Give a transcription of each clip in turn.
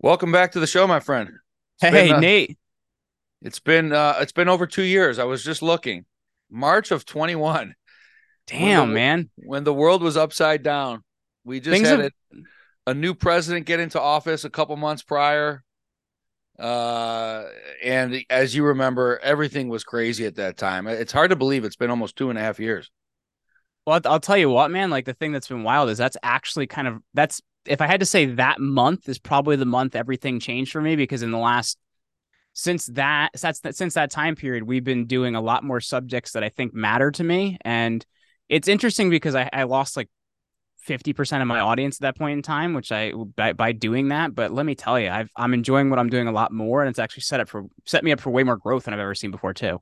Welcome back to the show, my friend. It's hey, been, uh, Nate. It's been uh it's been over 2 years. I was just looking. March of 21. Damn, when the, man. When the world was upside down. We just Things had have... it, a new president get into office a couple months prior. Uh and as you remember, everything was crazy at that time. It's hard to believe it's been almost two and a half years. Well, I'll tell you what, man. Like the thing that's been wild is that's actually kind of that's if I had to say that month is probably the month everything changed for me because in the last since that since that since that time period we've been doing a lot more subjects that I think matter to me and it's interesting because I, I lost like 50% of my audience at that point in time which I by, by doing that but let me tell you I've, I'm enjoying what I'm doing a lot more and it's actually set up for set me up for way more growth than I've ever seen before too.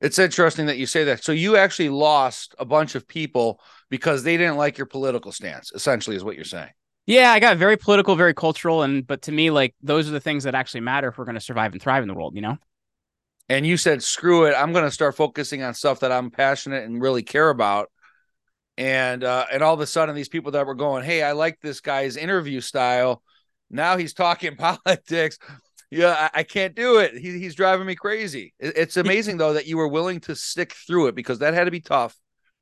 It's interesting that you say that. So you actually lost a bunch of people because they didn't like your political stance essentially is what you're saying. Yeah, I got very political, very cultural, and but to me, like those are the things that actually matter if we're going to survive and thrive in the world, you know. And you said, "Screw it! I'm going to start focusing on stuff that I'm passionate and really care about." And uh, and all of a sudden, these people that were going, "Hey, I like this guy's interview style," now he's talking politics. Yeah, I, I can't do it. He, he's driving me crazy. It, it's amazing though that you were willing to stick through it because that had to be tough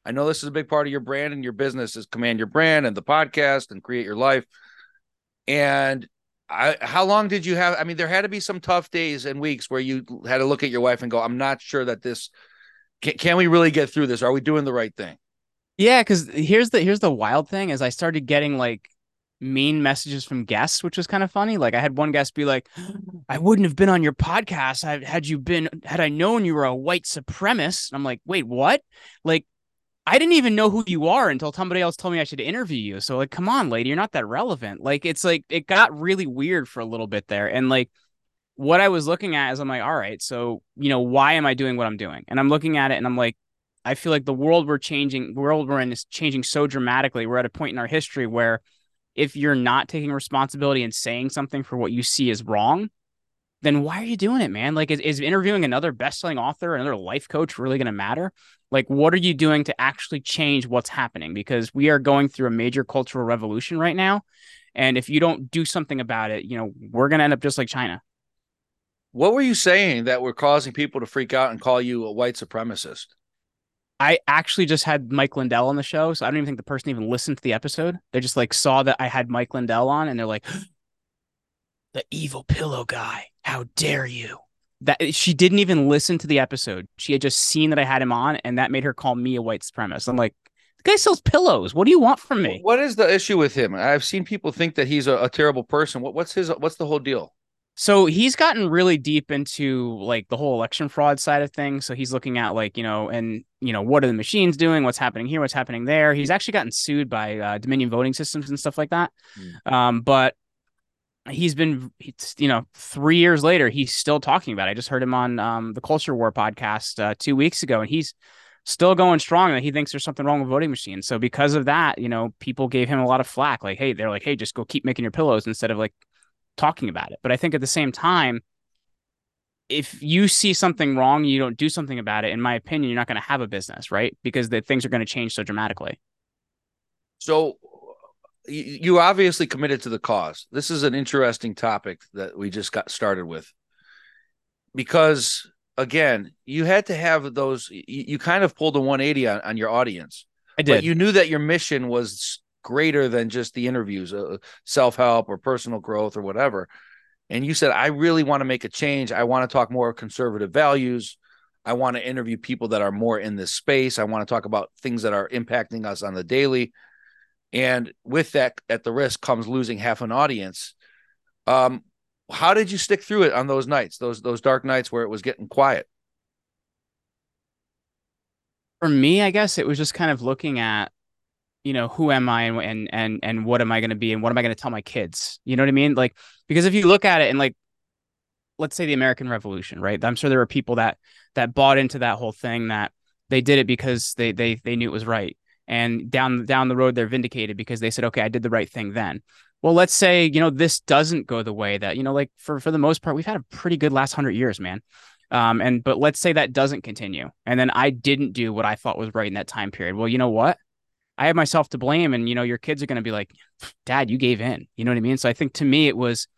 I know this is a big part of your brand and your business is command your brand and the podcast and create your life. And I, how long did you have? I mean, there had to be some tough days and weeks where you had to look at your wife and go, "I'm not sure that this can, can we really get through this? Are we doing the right thing?" Yeah, because here's the here's the wild thing is I started getting like mean messages from guests, which was kind of funny. Like I had one guest be like, "I wouldn't have been on your podcast had you been had I known you were a white supremacist." And I'm like, "Wait, what?" Like I didn't even know who you are until somebody else told me I should interview you. So like, come on, lady, you're not that relevant. Like, it's like it got really weird for a little bit there. And like, what I was looking at is I'm like, all right, so you know, why am I doing what I'm doing? And I'm looking at it and I'm like, I feel like the world we're changing, the world we're in is changing so dramatically. We're at a point in our history where if you're not taking responsibility and saying something for what you see is wrong, then why are you doing it, man? Like, is, is interviewing another best-selling author, another life coach really going to matter? Like, what are you doing to actually change what's happening? Because we are going through a major cultural revolution right now. And if you don't do something about it, you know, we're going to end up just like China. What were you saying that were causing people to freak out and call you a white supremacist? I actually just had Mike Lindell on the show. So I don't even think the person even listened to the episode. They just like saw that I had Mike Lindell on and they're like, the evil pillow guy. How dare you? That she didn't even listen to the episode. She had just seen that I had him on, and that made her call me a white supremacist. I'm like, the guy sells pillows. What do you want from me? What is the issue with him? I've seen people think that he's a, a terrible person. What, what's his? What's the whole deal? So he's gotten really deep into like the whole election fraud side of things. So he's looking at like, you know, and you know, what are the machines doing? What's happening here? What's happening there? He's actually gotten sued by uh, Dominion voting systems and stuff like that. Mm. Um, but he's been you know three years later he's still talking about it. i just heard him on um, the culture war podcast uh, two weeks ago and he's still going strong that he thinks there's something wrong with voting machines. So because of that you know people gave him a lot of flack like hey they're like hey just go keep making your pillows instead of like talking about it. But i think at the same time if you see something wrong you don't do something about it in my opinion you're not going to have a business right? Because the things are going to change so dramatically. So you obviously committed to the cause. This is an interesting topic that we just got started with because again, you had to have those. You, you kind of pulled a 180 on, on, your audience. I did. But you knew that your mission was greater than just the interviews, uh, self help or personal growth or whatever. And you said, I really want to make a change. I want to talk more conservative values. I want to interview people that are more in this space. I want to talk about things that are impacting us on the daily and with that at the risk comes losing half an audience. Um how did you stick through it on those nights those those dark nights where it was getting quiet? For me i guess it was just kind of looking at you know who am i and and and, and what am i going to be and what am i going to tell my kids? You know what i mean? Like because if you look at it and like let's say the american revolution right? I'm sure there were people that that bought into that whole thing that they did it because they they they knew it was right and down down the road they're vindicated because they said okay i did the right thing then. Well let's say you know this doesn't go the way that you know like for for the most part we've had a pretty good last 100 years man. Um and but let's say that doesn't continue and then i didn't do what i thought was right in that time period. Well you know what? I have myself to blame and you know your kids are going to be like dad you gave in. You know what i mean? So i think to me it was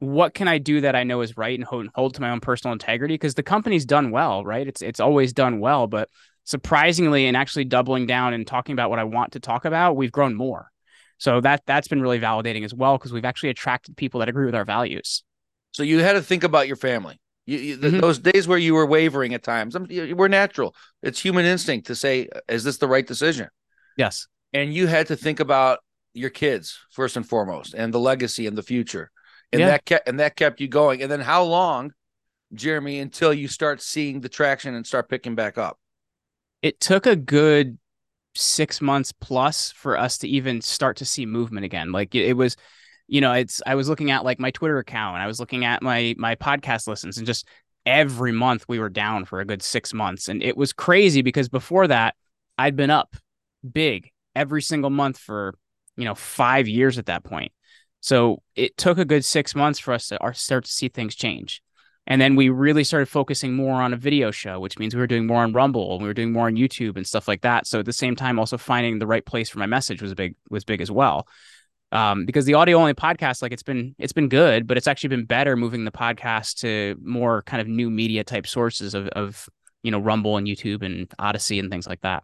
what can I do that I know is right and hold, hold to my own personal integrity? Because the company's done well, right? It's it's always done well, but surprisingly, and actually doubling down and talking about what I want to talk about, we've grown more. So that that's been really validating as well because we've actually attracted people that agree with our values. So you had to think about your family. You, you, mm-hmm. Those days where you were wavering at times, we're natural. It's human instinct to say, "Is this the right decision?" Yes. And you had to think about your kids first and foremost, and the legacy and the future, and yeah. that kept and that kept you going. And then how long, Jeremy, until you start seeing the traction and start picking back up? It took a good six months plus for us to even start to see movement again. Like it, was you know, it's I was looking at like my Twitter account, and I was looking at my my podcast listens, and just every month we were down for a good six months, and it was crazy because before that I'd been up big every single month for you know five years at that point. So it took a good six months for us to start to see things change. And then we really started focusing more on a video show, which means we were doing more on Rumble and we were doing more on YouTube and stuff like that. So at the same time, also finding the right place for my message was big was big as well. Um, because the audio only podcast like it's been it's been good but it's actually been better moving the podcast to more kind of new media type sources of, of you know rumble and youtube and Odysee and things like that.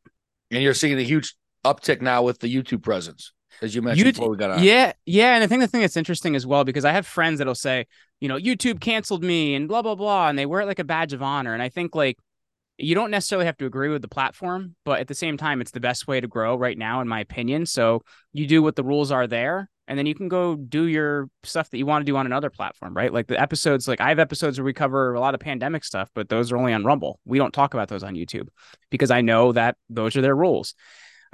And you're seeing a huge uptick now with the youtube presence as you mentioned YouTube, before we got on yeah yeah and i think the thing that's interesting as well because i have friends that'll say you know youtube canceled me and blah blah blah and they wear it like a badge of honor and i think like you don't necessarily have to agree with the platform, but at the same time, it's the best way to grow right now, in my opinion. So you do what the rules are there, and then you can go do your stuff that you want to do on another platform, right? Like the episodes, like I have episodes where we cover a lot of pandemic stuff, but those are only on Rumble. We don't talk about those on YouTube because I know that those are their rules.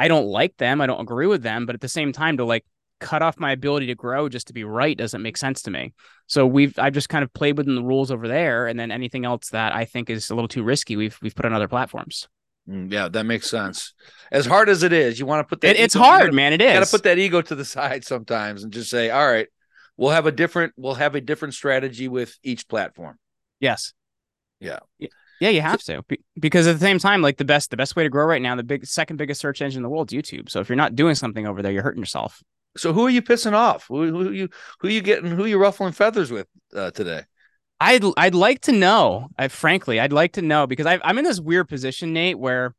I don't like them, I don't agree with them, but at the same time, to like cut off my ability to grow just to be right doesn't make sense to me. So we've I've just kind of played within the rules over there, and then anything else that I think is a little too risky, we've we've put on other platforms. Mm, yeah, that makes sense. As hard as it is, you want to put that. It, it's hard, gotta, man. It is. Got to put that ego to the side sometimes and just say, "All right, we'll have a different we'll have a different strategy with each platform." Yes. Yeah. Yeah, you have to because at the same time, like the best the best way to grow right now, the big second biggest search engine in the world is YouTube. So if you're not doing something over there, you're hurting yourself. So who are you pissing off? Who, who you who you getting? Who you ruffling feathers with uh, today? I'd I'd like to know. I frankly, I'd like to know because i I'm in this weird position, Nate, where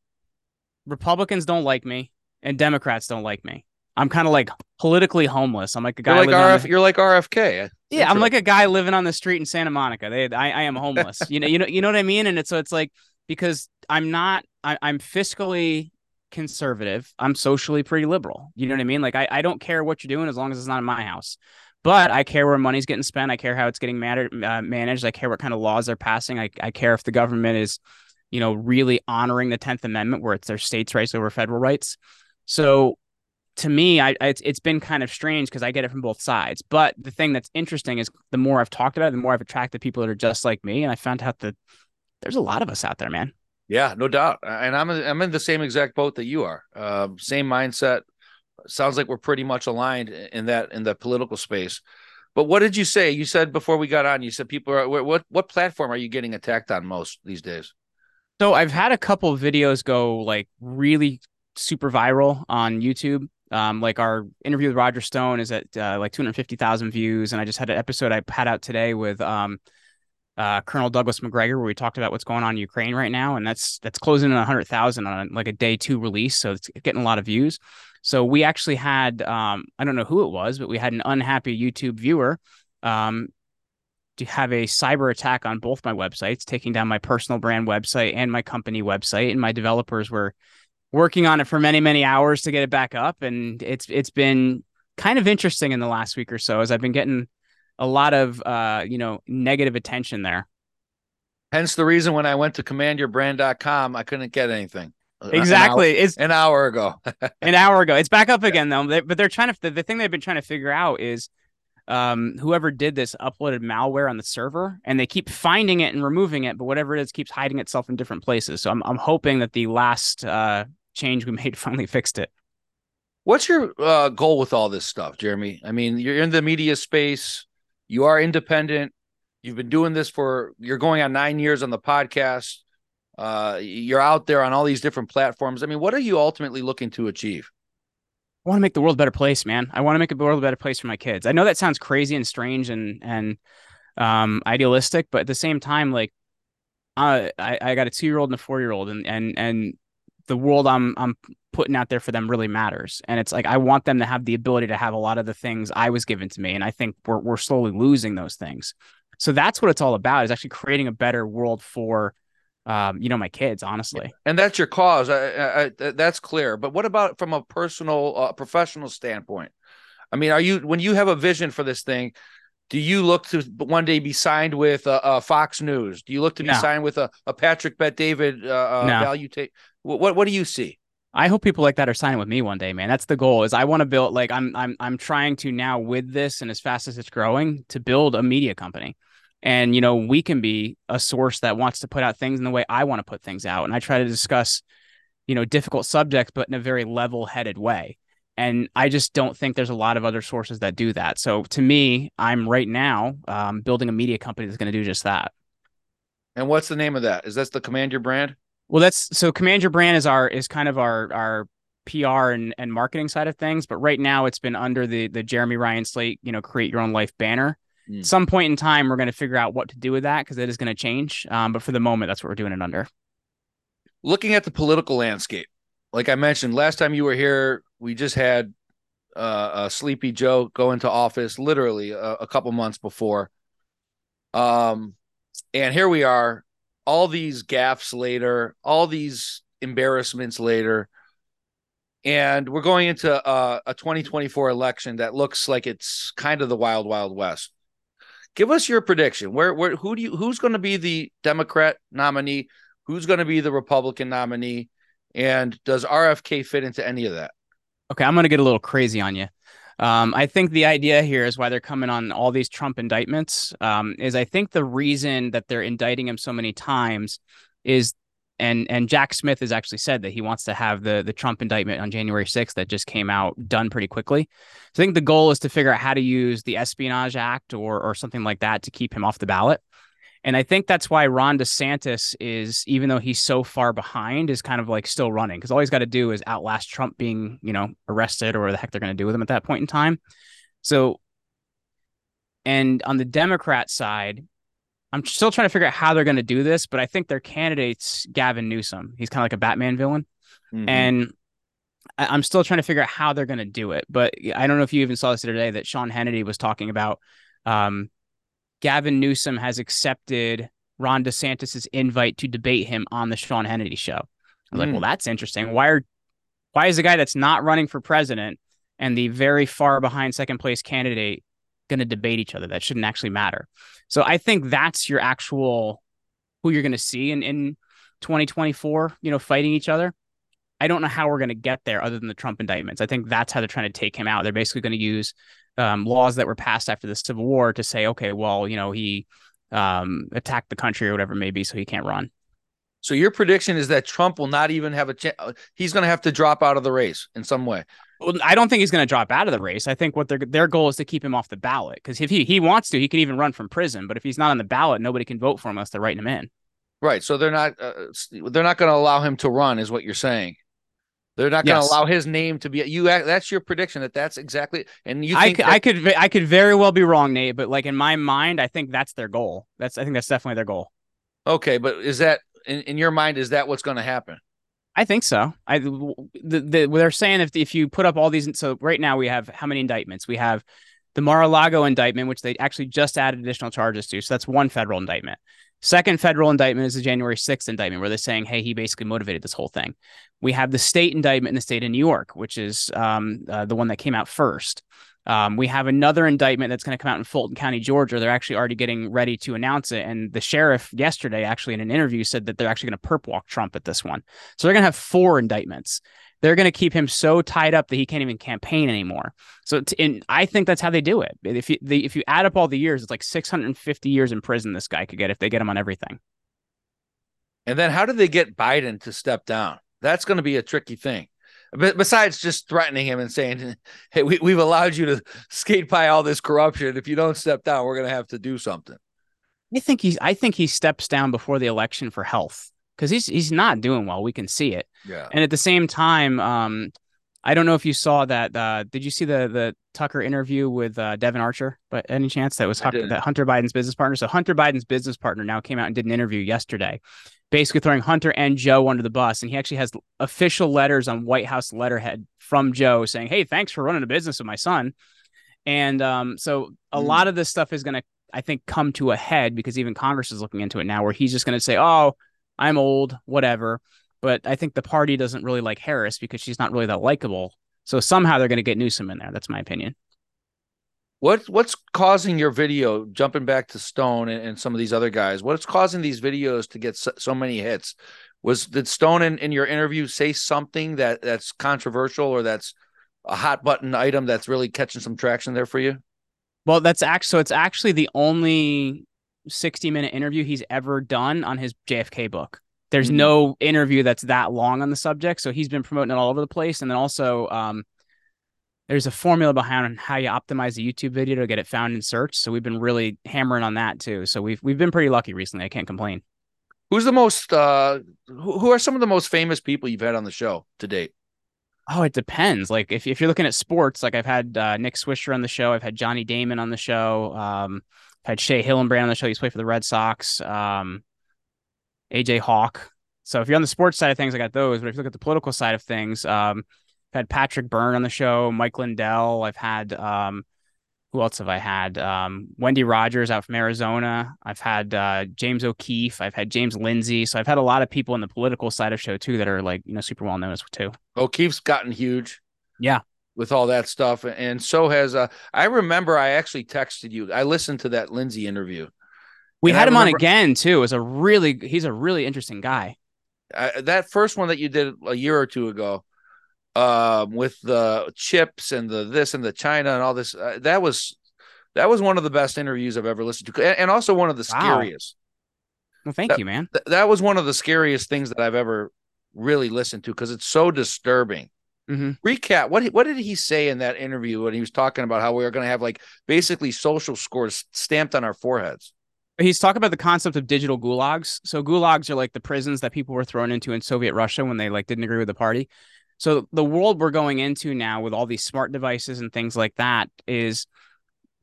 Republicans don't like me and Democrats don't like me. I'm kind of like politically homeless. I'm like a guy. You're like, RF, the, you're like RFK. Yeah, I'm like a guy living on the street in Santa Monica. They, I, I am homeless. you know, you know, you know what I mean. And it's so it's like because I'm not. I, I'm fiscally conservative. I'm socially pretty liberal. You know what I mean? Like I, I don't care what you're doing as long as it's not in my house. But I care where money's getting spent. I care how it's getting mattered, uh, managed. I care what kind of laws they're passing. I, I care if the government is, you know, really honoring the Tenth Amendment, where it's their states' rights over federal rights. So, to me, I it's it's been kind of strange because I get it from both sides. But the thing that's interesting is the more I've talked about it, the more I've attracted people that are just like me, and I found out that there's a lot of us out there, man. Yeah, no doubt. And I'm I'm in the same exact boat that you are. Uh, same mindset. Sounds like we're pretty much aligned in that in the political space. But what did you say? You said before we got on. You said people are what what platform are you getting attacked on most these days? So I've had a couple videos go like really super viral on YouTube. Um, like our interview with Roger Stone is at uh, like 250,000 views, and I just had an episode I had out today with um, uh, Colonel Douglas Macgregor, where we talked about what's going on in Ukraine right now, and that's that's closing in a hundred thousand on like a day two release, so it's getting a lot of views. So we actually had um, I don't know who it was, but we had an unhappy YouTube viewer um, to have a cyber attack on both my websites, taking down my personal brand website and my company website, and my developers were working on it for many many hours to get it back up, and it's it's been kind of interesting in the last week or so as I've been getting a lot of uh, you know negative attention there. Hence the reason when I went to commandyourbrand.com, I couldn't get anything. Exactly. An hour, it's an hour ago. an hour ago. It's back up again though. They, but they're trying to the, the thing they've been trying to figure out is um, whoever did this uploaded malware on the server and they keep finding it and removing it, but whatever it is keeps hiding itself in different places. So I'm I'm hoping that the last uh, change we made finally fixed it. What's your uh, goal with all this stuff, Jeremy? I mean, you're in the media space. You are independent. You've been doing this for you're going on nine years on the podcast. Uh, you're out there on all these different platforms. I mean, what are you ultimately looking to achieve? I want to make the world a better place, man. I want to make the world a better place for my kids. I know that sounds crazy and strange and and um idealistic, but at the same time, like uh, I I got a two year old and a four year old, and and and the world I'm I'm putting out there for them really matters. And it's like I want them to have the ability to have a lot of the things I was given to me, and I think we're we're slowly losing those things. So that's what it's all about is actually creating a better world for um, you know, my kids, honestly. And that's your cause. I, I, I, that's clear. But what about from a personal, uh, professional standpoint? I mean, are you when you have a vision for this thing? Do you look to one day be signed with uh, uh, Fox News? Do you look to be no. signed with a, a Patrick Bet David uh, uh, no. value take? What, what what do you see? I hope people like that are signing with me one day, man. That's the goal. Is I want to build like I'm I'm I'm trying to now with this and as fast as it's growing to build a media company and you know we can be a source that wants to put out things in the way i want to put things out and i try to discuss you know difficult subjects but in a very level headed way and i just don't think there's a lot of other sources that do that so to me i'm right now um, building a media company that's going to do just that and what's the name of that is that the command your brand well that's so command your brand is our is kind of our our PR and, and marketing side of things, but right now it's been under the the Jeremy Ryan Slate, you know, create your own life banner. Mm. Some point in time, we're going to figure out what to do with that because it is going to change. Um, but for the moment, that's what we're doing it under. Looking at the political landscape, like I mentioned last time you were here, we just had uh, a Sleepy Joe go into office literally a, a couple months before. Um, and here we are, all these gaffes later, all these embarrassments later and we're going into a, a, 2024 election that looks like it's kind of the wild wild west give us your prediction. Where where who do you who's going to be the Democrat nominee? Who's going to be the Republican nominee? And does RFK fit into any of that? Okay, I'm going to get a little crazy on you. Um, I think the idea here is why they're coming on all these Trump indictments. Um, is I think the reason that they're indicting him so many times is and and Jack Smith has actually said that he wants to have the the Trump indictment on January 6th that just came out done pretty quickly. So I think the goal is to figure out how to use the Espionage Act or or something like that to keep him off the ballot. And I think that's why Ron DeSantis is, even though he's so far behind, is kind of like still running because all he's got to do is outlast Trump being, you know, arrested or the heck they're going to do with him at that point in time. So, and on the Democrat side, I'm still trying to figure out how they're going to do this, but I think their candidate's Gavin Newsom. He's kind of like a Batman villain. Mm-hmm. And I- am still trying to figure out how they're going to do it. But I don't know if you even saw this today that Sean Hannity was talking about. Um, Gavin Newsom has accepted Ron DeSantis's invite to debate him on the Sean Hannity show. I was mm. like, well, that's interesting. Why are why is the guy that's not running for president and the very far behind second place candidate going to debate each other? That shouldn't actually matter. So I think that's your actual who you're going to see in in 2024. You know, fighting each other. I don't know how we're going to get there other than the Trump indictments. I think that's how they're trying to take him out. They're basically going to use um, laws that were passed after the Civil War to say, okay, well, you know, he um, attacked the country or whatever it may be, so he can't run. So your prediction is that Trump will not even have a chance. He's going to have to drop out of the race in some way. Well, I don't think he's going to drop out of the race. I think what their their goal is to keep him off the ballot because if he he wants to, he can even run from prison. But if he's not on the ballot, nobody can vote for him unless they're writing him in. Right. So they're not uh, they're not going to allow him to run, is what you're saying. They're not going to yes. allow his name to be you. That's your prediction that that's exactly. And you, I could, that- I could, I could very well be wrong, Nate. But like in my mind, I think that's their goal. That's, I think that's definitely their goal. Okay, but is that in, in your mind? Is that what's going to happen? I think so. I the, the they're saying if if you put up all these, so right now we have how many indictments? We have the Mar-a-Lago indictment, which they actually just added additional charges to. So that's one federal indictment. Second federal indictment is the January 6th indictment, where they're saying, hey, he basically motivated this whole thing. We have the state indictment in the state of New York, which is um, uh, the one that came out first. Um, we have another indictment that's going to come out in Fulton County, Georgia. They're actually already getting ready to announce it. And the sheriff yesterday, actually in an interview, said that they're actually going to perp walk Trump at this one. So they're going to have four indictments. They're going to keep him so tied up that he can't even campaign anymore. So, and I think that's how they do it. If you the, if you add up all the years, it's like 650 years in prison this guy could get if they get him on everything. And then how do they get Biden to step down? That's going to be a tricky thing besides just threatening him and saying, "Hey, we, we've allowed you to skate by all this corruption. If you don't step down, we're going to have to do something." I think he's. I think he steps down before the election for health because he's he's not doing well. We can see it. Yeah. And at the same time, um, I don't know if you saw that. Uh, did you see the the Tucker interview with uh, Devon Archer? But any chance that was Hunter, that Hunter Biden's business partner? So Hunter Biden's business partner now came out and did an interview yesterday, basically throwing Hunter and Joe under the bus. And he actually has official letters on White House letterhead from Joe saying, "Hey, thanks for running a business with my son." And um, so a mm. lot of this stuff is going to, I think, come to a head because even Congress is looking into it now, where he's just going to say, "Oh, I'm old, whatever." But I think the party doesn't really like Harris because she's not really that likable. So somehow they're going to get Newsom in there. That's my opinion. What what's causing your video jumping back to Stone and, and some of these other guys? What's causing these videos to get so, so many hits? Was did Stone in, in your interview say something that that's controversial or that's a hot button item that's really catching some traction there for you? Well, that's actually so it's actually the only 60 minute interview he's ever done on his JFK book. There's mm-hmm. no interview that's that long on the subject, so he's been promoting it all over the place. And then also, um, there's a formula behind how you optimize a YouTube video to get it found in search. So we've been really hammering on that too. So we've we've been pretty lucky recently. I can't complain. Who's the most? Uh, who are some of the most famous people you've had on the show to date? Oh, it depends. Like if if you're looking at sports, like I've had uh, Nick Swisher on the show, I've had Johnny Damon on the show, um, had Shea Hillenbrand on the show. He's played for the Red Sox. Um, AJ Hawk. So if you're on the sports side of things, I got those. But if you look at the political side of things, um, I've had Patrick Byrne on the show, Mike Lindell. I've had um, who else have I had? Um, Wendy Rogers out from Arizona. I've had uh, James O'Keefe. I've had James Lindsay. So I've had a lot of people in the political side of show too that are like you know super well known as too. O'Keefe's gotten huge. Yeah. With all that stuff, and so has uh, I remember I actually texted you. I listened to that Lindsay interview. We had I him remember, on again too. It was a really he's a really interesting guy. Uh, that first one that you did a year or two ago, um, with the chips and the this and the China and all this, uh, that was that was one of the best interviews I've ever listened to, and, and also one of the wow. scariest. Well, thank that, you, man. Th- that was one of the scariest things that I've ever really listened to because it's so disturbing. Mm-hmm. Recap what what did he say in that interview when he was talking about how we are going to have like basically social scores stamped on our foreheads? He's talking about the concept of digital gulags. So gulags are like the prisons that people were thrown into in Soviet Russia when they like didn't agree with the party. So the world we're going into now with all these smart devices and things like that is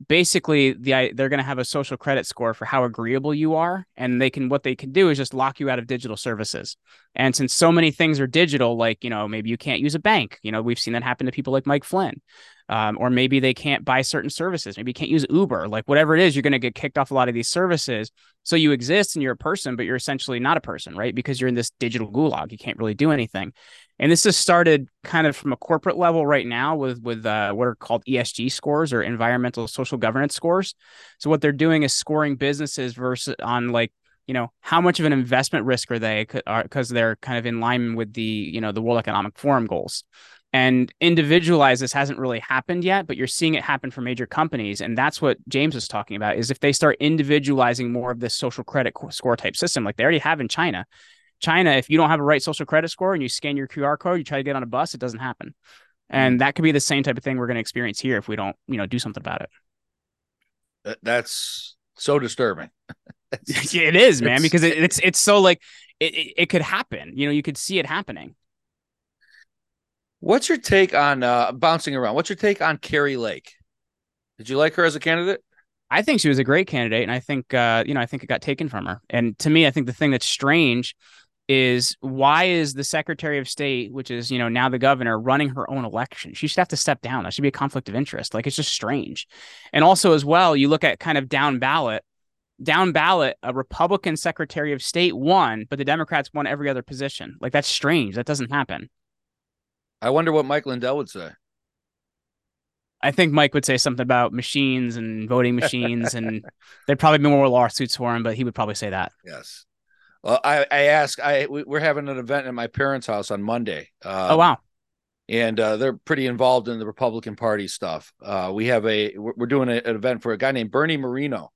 basically the they're going to have a social credit score for how agreeable you are and they can what they can do is just lock you out of digital services and since so many things are digital like you know maybe you can't use a bank you know we've seen that happen to people like mike flynn um, or maybe they can't buy certain services. Maybe you can't use Uber, like whatever it is, you're going to get kicked off a lot of these services. So you exist and you're a person, but you're essentially not a person, right? Because you're in this digital gulag. You can't really do anything. And this has started kind of from a corporate level right now with with uh, what are called ESG scores or environmental social governance scores. So what they're doing is scoring businesses versus on like you know how much of an investment risk are they because they're kind of in line with the you know the World Economic Forum goals and individualize this hasn't really happened yet but you're seeing it happen for major companies and that's what james was talking about is if they start individualizing more of this social credit score type system like they already have in china china if you don't have a right social credit score and you scan your qr code you try to get on a bus it doesn't happen and mm. that could be the same type of thing we're going to experience here if we don't you know do something about it that's so disturbing it is man because it, it's it's so like it, it, it could happen you know you could see it happening What's your take on uh, bouncing around? What's your take on Kari Lake? Did you like her as a candidate? I think she was a great candidate, and I think uh, you know I think it got taken from her. And to me, I think the thing that's strange is why is the Secretary of State, which is you know now the governor, running her own election? She should have to step down. That should be a conflict of interest. Like it's just strange. And also as well, you look at kind of down ballot. Down ballot, a Republican Secretary of State won, but the Democrats won every other position. Like that's strange. That doesn't happen. I wonder what Mike Lindell would say. I think Mike would say something about machines and voting machines, and there'd probably be more lawsuits for him, but he would probably say that. Yes. Well, I, I ask, I we're having an event at my parents' house on Monday. Um, oh wow! And uh, they're pretty involved in the Republican Party stuff. Uh, we have a we're doing a, an event for a guy named Bernie Moreno,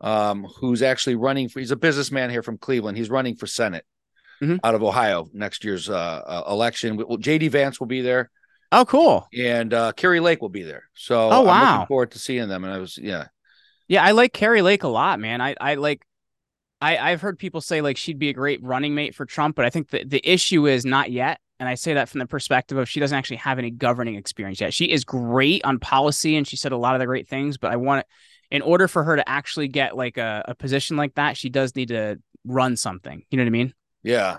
um, who's actually running for. He's a businessman here from Cleveland. He's running for Senate mm-hmm. out of Ohio next year's uh, uh, election. Well, JD Vance will be there. Oh, cool. And uh, Kari Lake will be there. So oh, wow. I'm looking forward to seeing them. And I was, yeah. Yeah, I like Kari Lake a lot, man. I, I like I, I've heard people say like she'd be a great running mate for Trump, but I think the, the issue is not yet. and I say that from the perspective of she doesn't actually have any governing experience yet. She is great on policy and she said a lot of the great things, but I want in order for her to actually get like a, a position like that, she does need to run something. You know what I mean? Yeah.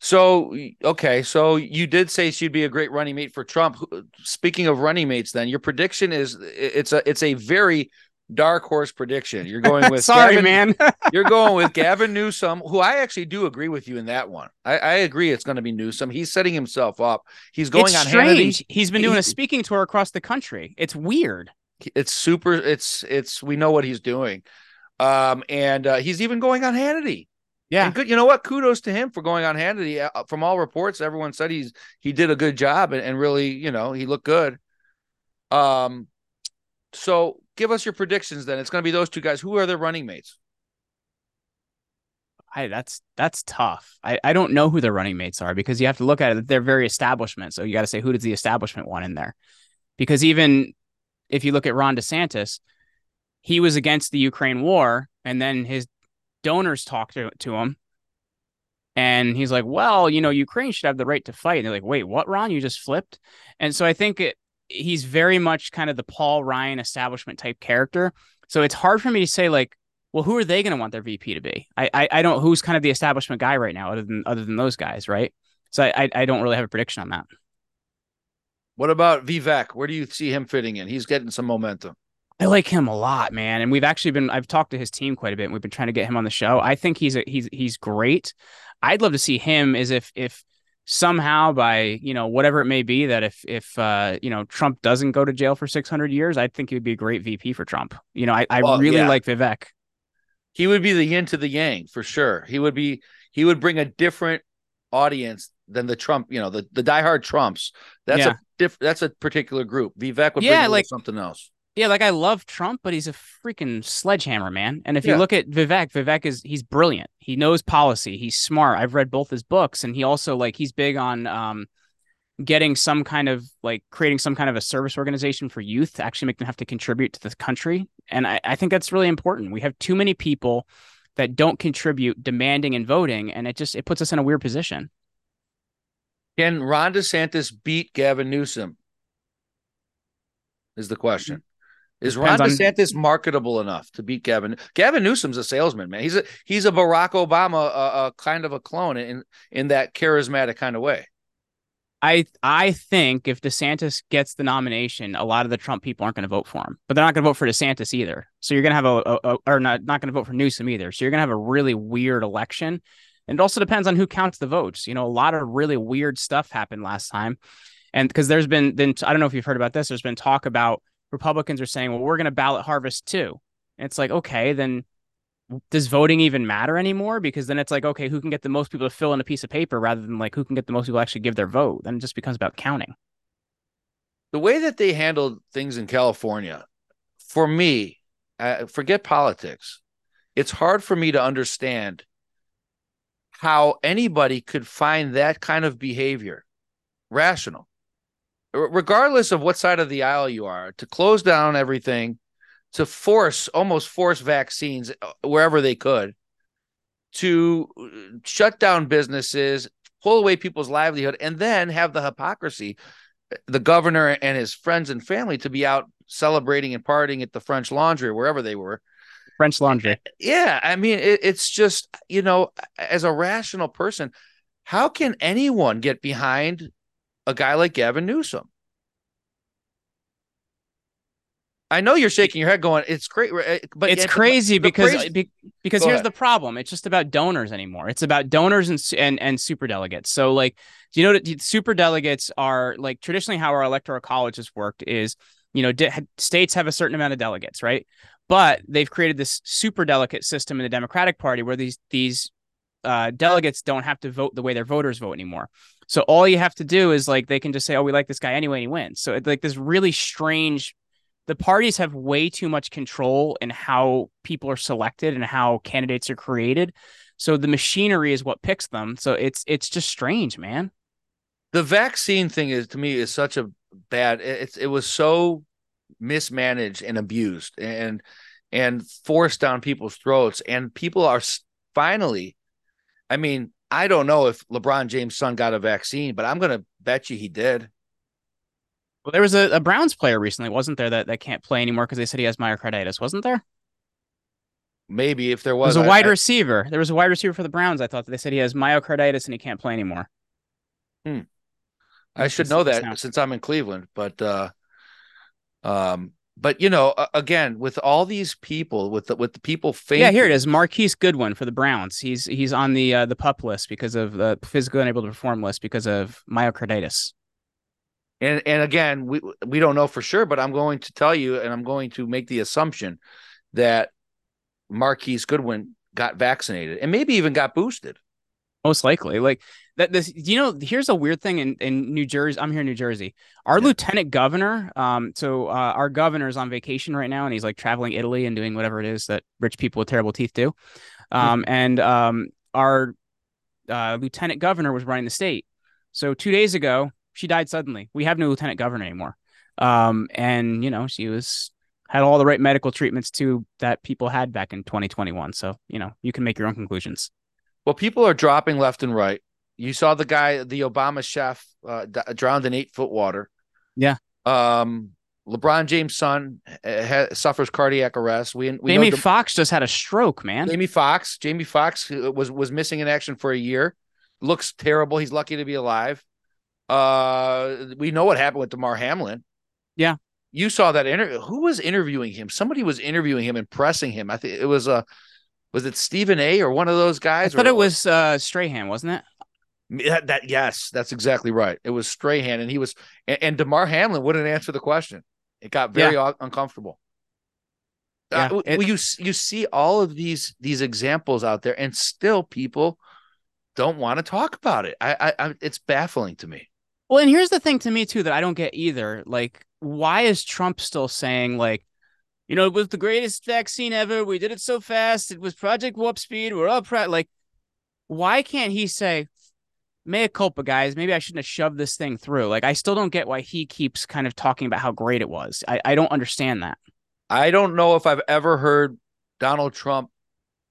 So okay, so you did say she'd be a great running mate for Trump. Speaking of running mates, then your prediction is it's a it's a very dark horse prediction. You're going with sorry, Gavin, man. you're going with Gavin Newsom, who I actually do agree with you in that one. I, I agree it's going to be Newsom. He's setting himself up. He's going it's on strange. Hannity. He's been doing He- a speaking tour across the country. It's weird. It's super. It's it's we know what he's doing, um, and uh, he's even going on Hannity. Yeah. And good. You know what? Kudos to him for going on Hannity. Uh, From all reports, everyone said he's he did a good job and, and really, you know, he looked good. Um, so give us your predictions. Then it's going to be those two guys. Who are their running mates? I, that's that's tough. I, I don't know who their running mates are because you have to look at it. They're very establishment. So you got to say who does the establishment want in there? Because even if you look at Ron DeSantis, he was against the Ukraine war, and then his donors talked to, to him, and he's like, "Well, you know, Ukraine should have the right to fight." And they're like, "Wait, what, Ron? You just flipped?" And so I think it, he's very much kind of the Paul Ryan establishment type character. So it's hard for me to say like well, who are they going to want their VP to be? I, I I don't. Who's kind of the establishment guy right now, other than other than those guys, right? So I I don't really have a prediction on that. What about Vivek? Where do you see him fitting in? He's getting some momentum. I like him a lot, man, and we've actually been. I've talked to his team quite a bit. and We've been trying to get him on the show. I think he's a, he's he's great. I'd love to see him as if if somehow by you know whatever it may be that if if uh you know Trump doesn't go to jail for six hundred years, I think he would be a great VP for Trump. You know, I I Well, really yeah. like Vivek. He would be the yin to the yang for sure. He would be. He would bring a different audience than the Trump. You know, the the diehard Trumps. That's Yeah. a diff. That's a particular group. Vivek would Yeah, bring like- something else. Yeah, like I love Trump, but he's a freaking sledgehammer, man. And if Yeah. you look at Vivek, Vivek is he's brilliant. He knows policy. He's smart. I've read both his books, and he also like he's big on um getting some kind of like creating some kind of a service organization for youth to actually make them have to contribute to the country. And I, I think that's really important. We have too many people that don't contribute demanding and voting, and it just it puts us in a weird position. Can Ron DeSantis beat Gavin Newsom? Is the question. Is Ron Depends on- DeSantis marketable enough to beat Gavin? Gavin Newsom's a salesman, man. He's a he's a Barack Obama, uh, uh, kind of a clone in in that charismatic kind of way. I I think if DeSantis gets the nomination, a lot of the Trump people aren't going to vote for him, but they're not going to vote for DeSantis either. So you're going to have a, a, a or not not going to vote for Newsom either. So you're going to have a really weird election, and it also depends on who counts the votes. You know, a lot of really weird stuff happened last time, and because there's been then I don't know if you've heard about this. There's been talk about Republicans are saying, well, we're going to ballot harvest too. And it's like, okay, then does voting even matter anymore? Because then it's like, okay, who can get the most people to fill in a piece of paper rather than like who can get the most people actually give their vote? Then it just becomes about counting. The way that they handled things in California, for me, uh, forget politics. It's hard for me to understand how anybody could find that kind of behavior rational, regardless of what side of the aisle you are, to close down everything, to force almost force vaccines uh, wherever they could, to uh, shut down businesses, pull away people's livelihood, and then have the hypocrisy, the governor and his friends and family to be out celebrating and partying at the French Laundry wherever they were French laundry. yeah i mean it, it's just you know as a rational person how can anyone get behind a guy like gavin newsom i know you're shaking your head going it's great but it's crazy the because crazy- be- because Go here's ahead. the problem. It's just about donors anymore. It's about donors and and and super delegates. So like, do you know that super delegates are like traditionally how our electoral college has worked is you know di- states have a certain amount of delegates, right? But they've created this super delegate system in the Democratic Party where these these uh, delegates don't have to vote the way their voters vote anymore. So all you have to do is like they can just say, "Oh, we like this guy anyway," and he wins. So it's like this really strange. The parties have way too much control in how people are selected and how candidates are created. So the machinery is what picks them. So it's it's just strange, man. the vaccine thing is to me is such a bad it's it was so mismanaged and abused and and forced down people's throats and people are finally i mean I don't know if LeBron James' son got a vaccine, but I'm going to bet you he did. Well, there was a, a Browns player recently, wasn't there, that, that can't play anymore because they said he has myocarditis, wasn't there? Maybe if there There was, was a I- wide I- receiver. There was a wide receiver for the Browns. I thought that they said he has myocarditis and he can't play anymore. Hmm. I should know that now. since I'm in Cleveland, but uh um but you know again with all these people with the with the people fainting, Yeah, here it is. Marquise Goodwin for the Browns. He's he's on the uh, the pup list because of the physically unable to perform list because of myocarditis. and and again we we don't know for sure but I'm going to tell you and I'm going to make the assumption that Marquise Goodwin got vaccinated and maybe even got boosted. Most likely. Like that this you know, here's a weird thing in, in New Jersey. I'm here in New Jersey. Our Yeah. lieutenant governor, um, so uh, our is on vacation right now and he's like traveling Italy and doing whatever it is that rich people with terrible teeth do. Um, and um our uh, lieutenant governor was running the state. So two days ago, she died suddenly. We have no lieutenant governor anymore. Um, and you know, she was had all the right medical treatments too that people had back in 2021. So, you know, you can make your own conclusions. Well, people are dropping left and right. You saw the guy, the Obama chef, uh, d- drowned in eight foot water. Yeah. Um, LeBron James' son uh, ha- suffers cardiac arrest. We we Jamie know the- Foxx just had a stroke, man. Jamie Foxx. Jamie Foxx was was missing in action for a year. Looks terrible. He's lucky to be alive. Uh, we know what happened with Damar Hamlin. Yeah. You saw that interview. Who was interviewing him? Somebody was interviewing him and pressing him. I think it was uh, was it Stephen A. or one of those guys? I thought or- it was uh, Strahan, wasn't it? That, that yes, that's exactly right. It was Strahan, and he was and, and Damar Hamlin wouldn't answer the question. It got very un- uncomfortable. Yeah, Uh, it- well, you you see all of these these examples out there, and still people don't want to talk about it. I, I, I it's baffling to me. Well, and here's the thing to me too that I don't get either. Like, why is Trump still saying like, you know, it was the greatest vaccine ever. We did it so fast. It was Project Warp Speed. We're all proud. Like, why can't he say, "Mea culpa, guys. Maybe I shouldn't have shoved this thing through." Like, I still don't get why he keeps kind of talking about how great it was. I, I don't understand that. I don't know if I've ever heard Donald Trump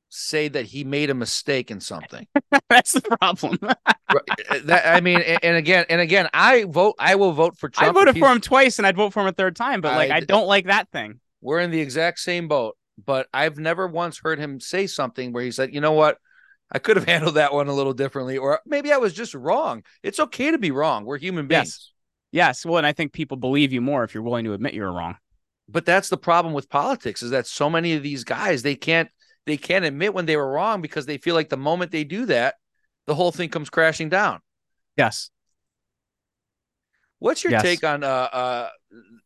say that he made a mistake in something. That's the problem. Eh, that, I mean, and, and again, and again, I vote. I will vote for Trump. I voted for him twice, and I'd vote for him a third time. But like, I- I don't like that thing. we're in the exact same boat, but I've never once heard him say something where he said, you know what? I could have handled that one a little differently, or maybe I was just wrong. It's okay to be wrong. We're human beings. Yes. Yes. Well, and I think people believe you more if you're willing to admit you're wrong. But that's the problem with politics is that so many of these guys, they can't they can't admit when they were wrong because they feel like the moment they do that, the whole thing comes crashing down. Yes. What's your Yes. take on uh, uh,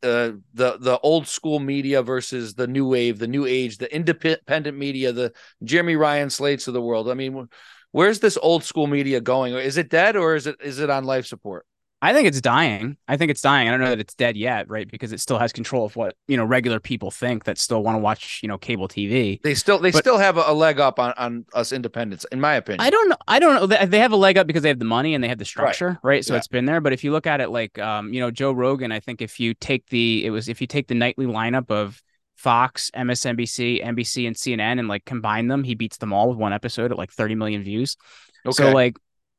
uh, the the old school media versus the new wave, the new age, the independent media, the Jeremy Ryan slates of the world? I mean, where's this old school media going? Is it dead or is it is it on life support? I think it's dying. I think it's dying. I don't know that it's dead yet, right? Because it still has control of what, you know, regular people think that still want to watch, you know, cable TV. They still they But- still have a, leg up on on us independents, in my opinion. I don't know. I don't know. They they have a leg up because they have the money and they have the structure, right? So Yeah. it's been there. But if you look at it like, um, you know, Joe Rogan, I think if you take the, it was if you take the nightly lineup of Fox, MSNBC, NBC, and CNN and like combine them, he beats them all with one episode at like 30 million views. okay, So like,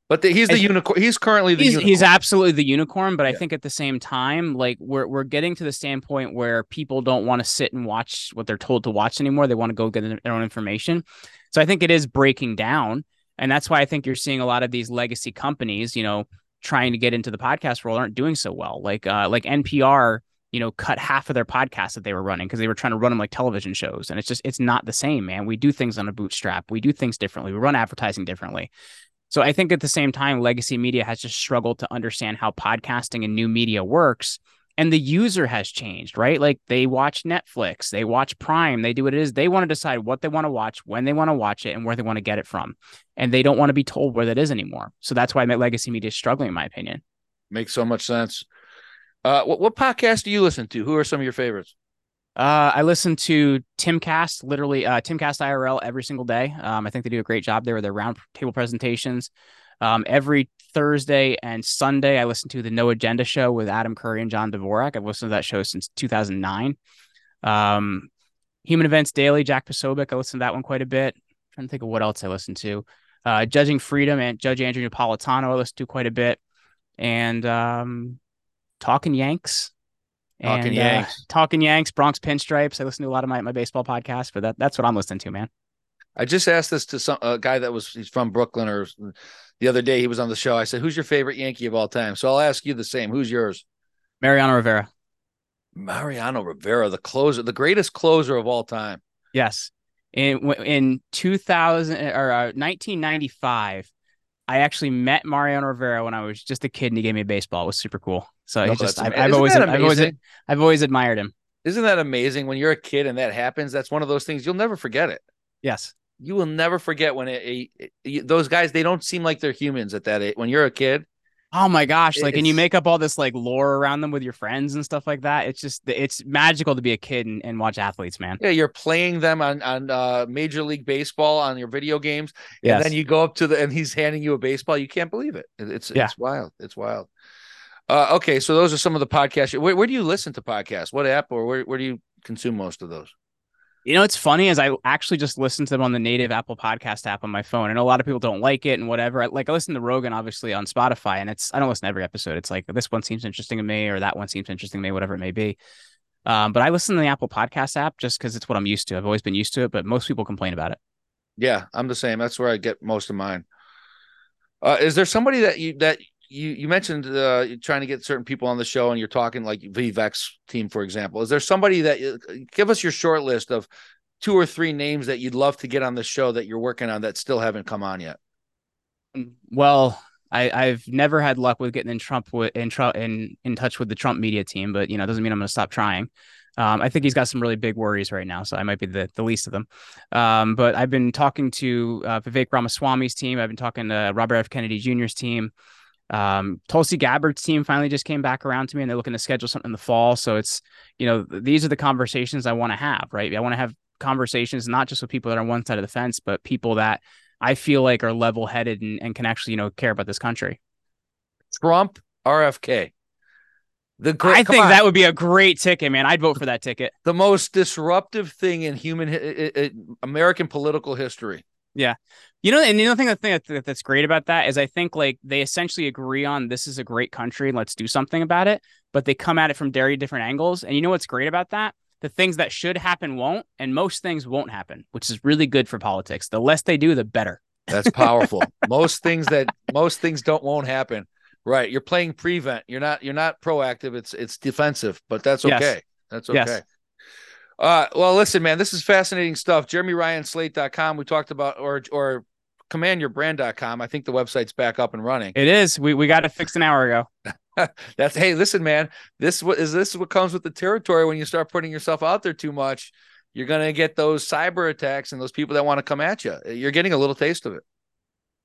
but the, he's the unicorn. He's currently the he's, unicorn. he's absolutely the unicorn but i think at the same time like we're we're getting to the standpoint where people don't want to sit and watch what they're told to watch anymore. They want to go get their own information. So i think it is breaking down and that's why i think you're seeing a lot of these legacy companies you know trying to get into the podcast world aren't doing so well. Like uh like npr you know cut half of their podcasts that they were running because they were trying to run them like television shows and it's just it's not the same man. We do things on a bootstrap. We do things differently. We run advertising differently so I think at the same time, legacy media has just struggled to understand how podcasting and new media works. And the user has changed, right? Like they watch Netflix, they watch Prime, they do what it is. They want to decide what they want to watch, when they want to watch it, and where they want to get it from. And they don't want to be told where that is anymore. So that's why legacy media is struggling, in my opinion. Makes so much sense. Uh, what, what podcast do you listen to? Who are some of your favorites? Uh, I listen to Timcast, literally uh, Timcast IRL every single day. Um, I think they do a great job there with their roundtable presentations. Um, every Thursday and Sunday, I listen to the No Agenda Show with Adam Curry and John Dvorak. I've listened to that show since 2009. Um, Human Events Daily, Jack Posobiec. I listen to that one quite a bit. trying to think of what else I listen to. Uh, Judging Freedom and Judge Andrew Napolitano, I listen to quite a bit. And um, Talking Yanks. Talking Yanks. Uh, Talking Yanks, Bronx Pinstripes. I listen to a lot of my, my baseball podcasts, but that, that's what I'm listening to, man. I just asked this to some a guy that was he's from Brooklyn or the other day he was on the show. I said, "Who's your favorite Yankee of all time?" So I'll ask you the same. Who's yours? Mariano Rivera. Mariano Rivera, the closer, the greatest closer of all time. Yes. In in 2000 or uh, 1995, I actually met Mariano Rivera when I was just a kid and he gave me a baseball. It was super cool. So No, just I've, I've always I've always? I've always admired him. Isn't that amazing? When you're a kid and that happens, that's one of those things you'll never forget it. Yes. You will never forget when it, it- it- those guys they don't seem like they're humans at that age. When you're a kid, Oh my gosh! Like, and you make up all this like lore around them with your friends and stuff like that. It's just it's magical to be a kid and, and watch athletes, man. yeah, you're playing them on on uh, Major League Baseball on your video games, Yes. and then you go up to the and he's handing you a baseball. You can't believe it. It- It's Yeah. it's wild. It's wild. Uh, okay, so those are some of the podcasts. Where, where do you listen to podcasts? What app or where, where do you consume most of those? You know, it's funny is I actually just listen to them on the native Apple Podcast app on my phone. and a lot of people don't like it and whatever. I, like I listen to Rogan obviously on Spotify, and it's I don't listen to every episode. It's like this one seems interesting to me, or that one seems interesting to me, whatever it may be. Um, but I listen to the Apple Podcast app just because it's what I'm used to. I've always been used to it, but most people complain about it. Yeah, I'm the same. That's where I get most of mine. Uh, is there somebody that you that you you mentioned uh, trying to get certain people on the show and you're talking like Vivek's team for example? Is there somebody that give us your short list of two or three names that you'd love to get on the show that you're working on that still haven't come on yet? Well, I, I've never had luck with getting in Trump with in in in touch with the Trump media team, but you know, doesn't mean I'm going to stop trying. Um, I think he's got some really big worries right now, so I might be the, the least of them. Um, but I've been talking to uh, Vivek Ramaswamy's team. I've been talking to Robert F. Kennedy Jr.'s team. Um, Tulsi Gabbard's team finally just came back around to me, and they're looking to schedule something in the fall. So it's you know these are the conversations I want to have. Right, I want to have conversations not just with people that are on one side of the fence, but people that I feel like are level headed and, and can actually, you know, care about this country. Trump, RFK. The great, I think on. that would be a great ticket, man. I'd vote for that ticket. the most disruptive thing in human American political history. You know, and the other thing, that thing that, that's great about that is I think like they essentially agree on this is a great country and let's do something about it, but they come at it from very different angles. And you know what's great about that? The things that should happen won't, and most things won't happen, which is really good for politics. The less they do, the better. That's powerful. most things that most things don't won't happen. Right. You're playing prevent. You're not you're not proactive. It's it's defensive, but that's Yes. okay. That's okay. Yes. Uh well listen, man, this is fascinating stuff. Jeremy Ryan Slate.com. We talked about or or commandyourbrand.com. I think the website's back up and running. It is. We we got it fixed an hour ago. That's hey, listen, man. This what is this is what comes with the territory when you start putting yourself out there too much. You're gonna get those cyber attacks and those people that want to come at you. You're getting a little taste of it.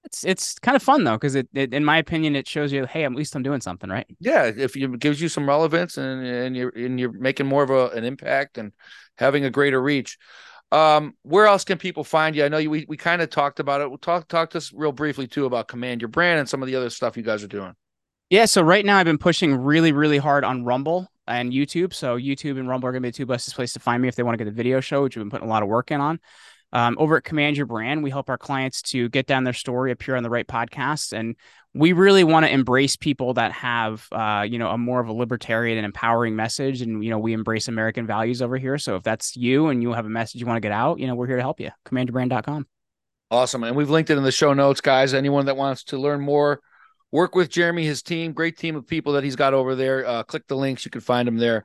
It's it's kind of fun though, because it, it, in my opinion, it shows you, hey, at least I'm doing something right. yeah if it gives you some relevance and and you're and you're making more of a, an impact and having a greater reach um where else can people find you i know you, we, we kind of talked about it we'll talk talk to us real briefly too about command your brand and some of the other stuff you guys are doing Yeah, so right now I've been pushing really, really hard on Rumble and YouTube. So YouTube and Rumble are gonna be the two best places to find me if they want to get a video show, which we've been putting a lot of work in on. Um, over at Command Your Brand, we help our clients to get down their story, appear on the right podcasts, and we really want to embrace people that have, uh, you know, a more of a libertarian and empowering message. And you know, we embrace American values over here. So if that's you and you have a message you want to get out, you know, we're here to help you. CommandYourBrand.com. awesome and we've linked it in the show notes guys anyone that wants to learn more work with jeremy his team great team of people that he's got over there uh, click the links you can find them there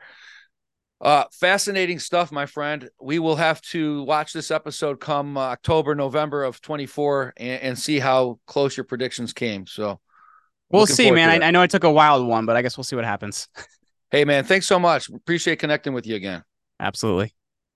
uh fascinating stuff my friend we will have to watch this episode come uh, october november of 24 and, and see how close your predictions came so We'll see, man. I, I know I took a wild one, but I guess we'll see what happens. hey man thanks so much appreciate connecting with you again Absolutely.